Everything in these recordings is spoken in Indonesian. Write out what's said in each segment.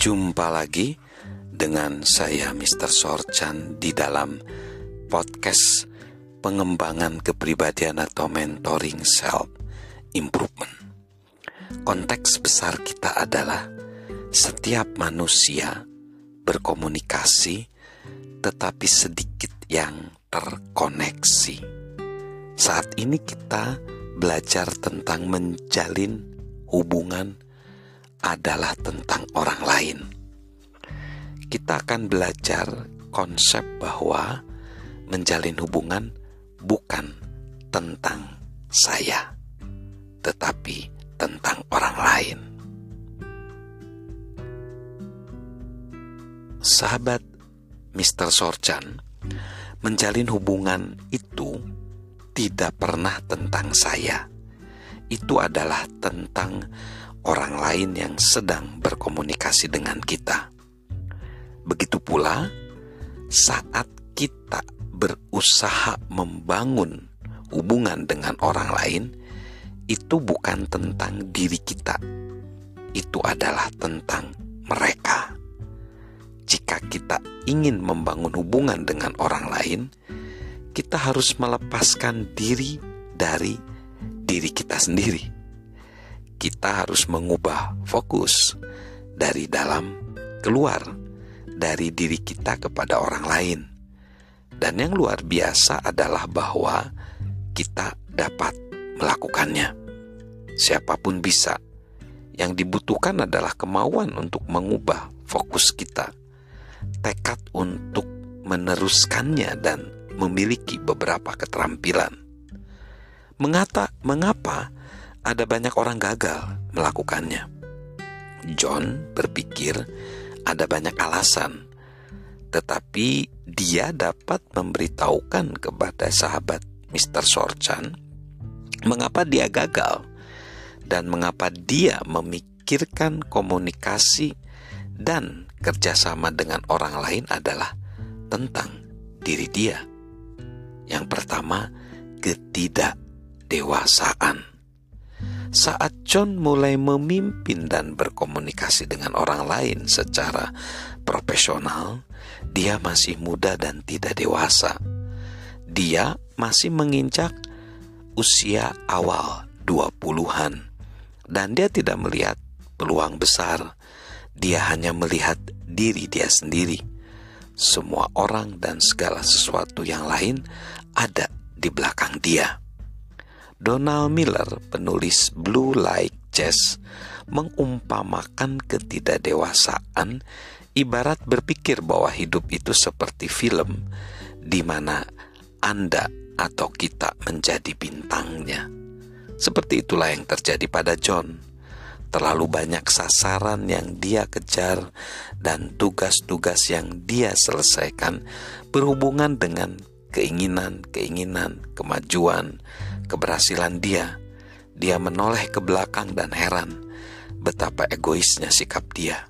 Jumpa lagi dengan saya Mr. Sorchan di dalam podcast pengembangan kepribadian atau mentoring self improvement. Konteks besar kita adalah setiap manusia berkomunikasi tetapi sedikit yang terkoneksi. Saat ini kita belajar tentang menjalin hubungan adalah tentang orang lain. Kita akan belajar konsep bahwa menjalin hubungan bukan tentang saya, tetapi tentang orang lain. Sahabat Mr. Sorchan, menjalin hubungan itu tidak pernah tentang saya. Itu adalah tentang orang lain yang sedang berkomunikasi dengan kita. Begitu pula saat kita berusaha membangun hubungan dengan orang lain, itu bukan tentang diri kita, itu adalah tentang mereka. Jika kita ingin membangun hubungan dengan orang lain, kita harus melepaskan diri dari diri kita sendiri kita harus mengubah fokus dari dalam keluar dari diri kita kepada orang lain. Dan yang luar biasa adalah bahwa kita dapat melakukannya. Siapa pun bisa. Yang dibutuhkan adalah kemauan untuk mengubah fokus kita, tekad untuk meneruskannya dan memiliki beberapa keterampilan. Mengata, mengapa ada banyak orang gagal melakukannya. John berpikir ada banyak alasan, tetapi dia dapat memberitahukan kepada sahabat Mr. Sorchan mengapa dia gagal dan mengapa dia memikirkan komunikasi dan kerjasama dengan orang lain adalah tentang diri dia. Yang pertama, ketidakdewasaan. Saat John mulai memimpin dan berkomunikasi dengan orang lain secara profesional, dia masih muda dan tidak dewasa. Dia masih menginjak usia awal 20-an dan dia tidak melihat peluang besar. Dia hanya melihat diri dia sendiri. Semua orang dan segala sesuatu yang lain ada di belakang dia. Donald Miller, penulis Blue Like Jazz, mengumpamakan ketidakdewasaan ibarat berpikir bahwa hidup itu seperti film di mana Anda atau kita menjadi bintangnya. Seperti itulah yang terjadi pada John. Terlalu banyak sasaran yang dia kejar dan tugas-tugas yang dia selesaikan berhubungan dengan keinginan-keinginan, kemajuan, keberhasilan dia, dia menoleh ke belakang dan heran betapa egoisnya sikap dia.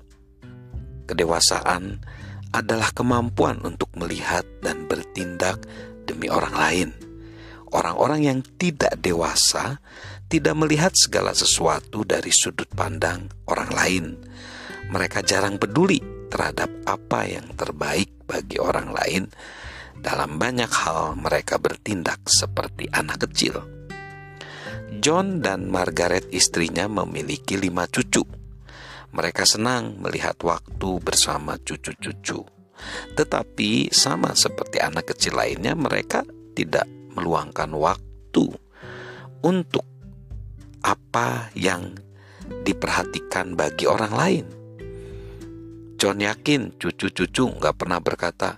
Kedewasaan adalah kemampuan untuk melihat dan bertindak demi orang lain. Orang-orang yang tidak dewasa tidak melihat segala sesuatu dari sudut pandang orang lain. Mereka jarang peduli terhadap apa yang terbaik bagi orang lain dalam banyak hal mereka bertindak seperti anak kecil. John dan Margaret istrinya memiliki lima cucu. Mereka senang melihat waktu bersama cucu-cucu. Tetapi sama seperti anak kecil lainnya mereka tidak meluangkan waktu untuk apa yang diperhatikan bagi orang lain. John yakin cucu-cucu nggak pernah berkata,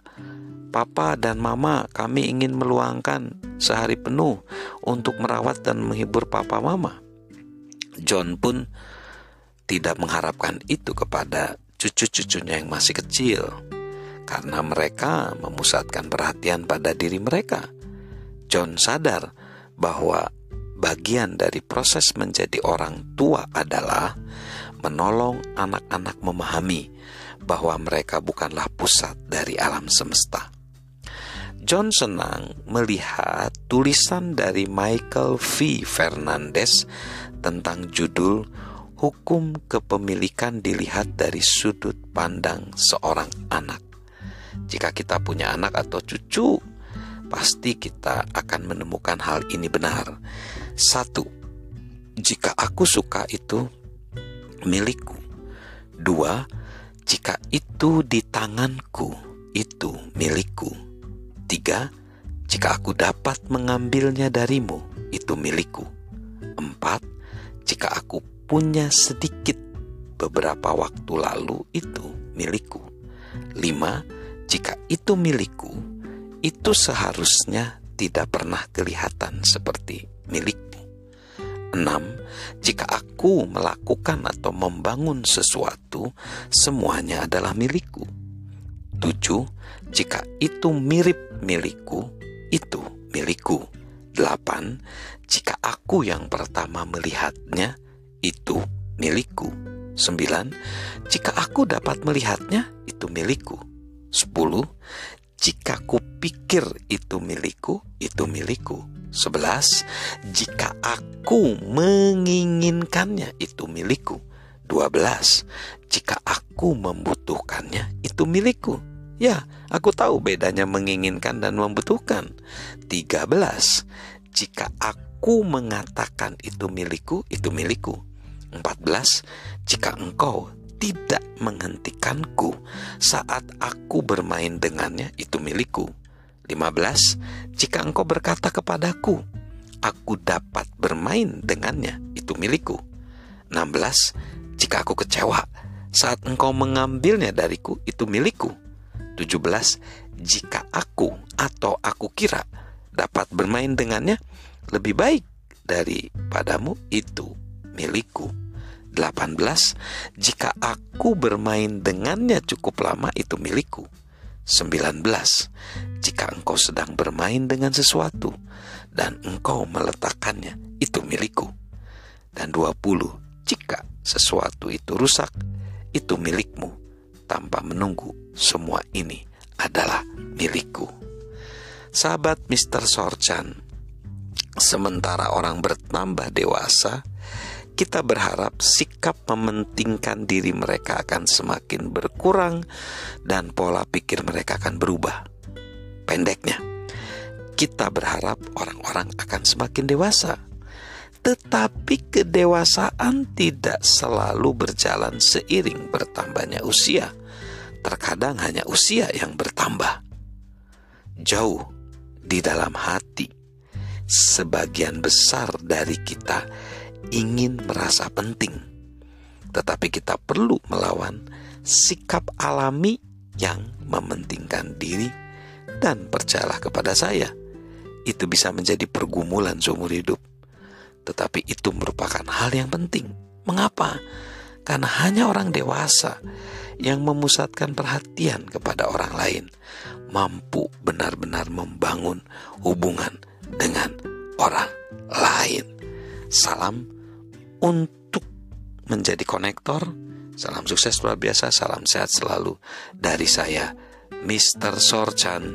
Papa dan Mama, kami ingin meluangkan sehari penuh untuk merawat dan menghibur Papa Mama. John pun tidak mengharapkan itu kepada cucu-cucunya yang masih kecil, karena mereka memusatkan perhatian pada diri mereka. John sadar bahwa bagian dari proses menjadi orang tua adalah menolong anak-anak memahami bahwa mereka bukanlah pusat dari alam semesta. John senang melihat tulisan dari Michael V. Fernandez tentang judul hukum kepemilikan dilihat dari sudut pandang seorang anak. Jika kita punya anak atau cucu, pasti kita akan menemukan hal ini benar. Satu, jika aku suka itu milikku. Dua, jika itu di tanganku, itu milikku. Tiga, jika aku dapat mengambilnya darimu, itu milikku. Empat, jika aku punya sedikit beberapa waktu lalu, itu milikku. Lima, jika itu milikku, itu seharusnya tidak pernah kelihatan seperti milikmu. Enam, jika aku melakukan atau membangun sesuatu, semuanya adalah milikku. Tujuh, jika itu mirip milikku, itu milikku. Delapan, jika aku yang pertama melihatnya, itu milikku. Sembilan, jika aku dapat melihatnya, itu milikku. Sepuluh, jika kupikir itu milikku, itu milikku. Sebelas, jika aku menginginkannya, itu milikku. Dua belas, jika aku membutuhkannya, itu milikku. Ya, aku tahu bedanya menginginkan dan membutuhkan. Tiga belas, jika aku mengatakan itu milikku, itu milikku. Empat belas, jika engkau tidak menghentikanku saat aku bermain dengannya itu milikku. 15. Jika engkau berkata kepadaku, aku dapat bermain dengannya, itu milikku. 16. Jika aku kecewa saat engkau mengambilnya dariku, itu milikku. 17. Jika aku atau aku kira dapat bermain dengannya lebih baik daripadamu, itu milikku. 18 Jika aku bermain dengannya cukup lama itu milikku 19 Jika engkau sedang bermain dengan sesuatu dan engkau meletakkannya itu milikku dan 20 Jika sesuatu itu rusak itu milikmu tanpa menunggu semua ini adalah milikku Sahabat Mr. Sorchan Sementara orang bertambah dewasa, kita berharap sikap mementingkan diri mereka akan semakin berkurang dan pola pikir mereka akan berubah. Pendeknya, kita berharap orang-orang akan semakin dewasa. Tetapi kedewasaan tidak selalu berjalan seiring bertambahnya usia. Terkadang hanya usia yang bertambah. Jauh di dalam hati, sebagian besar dari kita ingin merasa penting, tetapi kita perlu melawan sikap alami yang mementingkan diri dan percayalah kepada saya. Itu bisa menjadi pergumulan seumur hidup. Tetapi itu merupakan hal yang penting. Mengapa? Karena hanya orang dewasa yang memusatkan perhatian kepada orang lain mampu benar-benar membangun hubungan dengan orang lain. Salam untuk menjadi konektor. Salam sukses luar biasa, salam sehat selalu dari saya, Mr. Sorchan.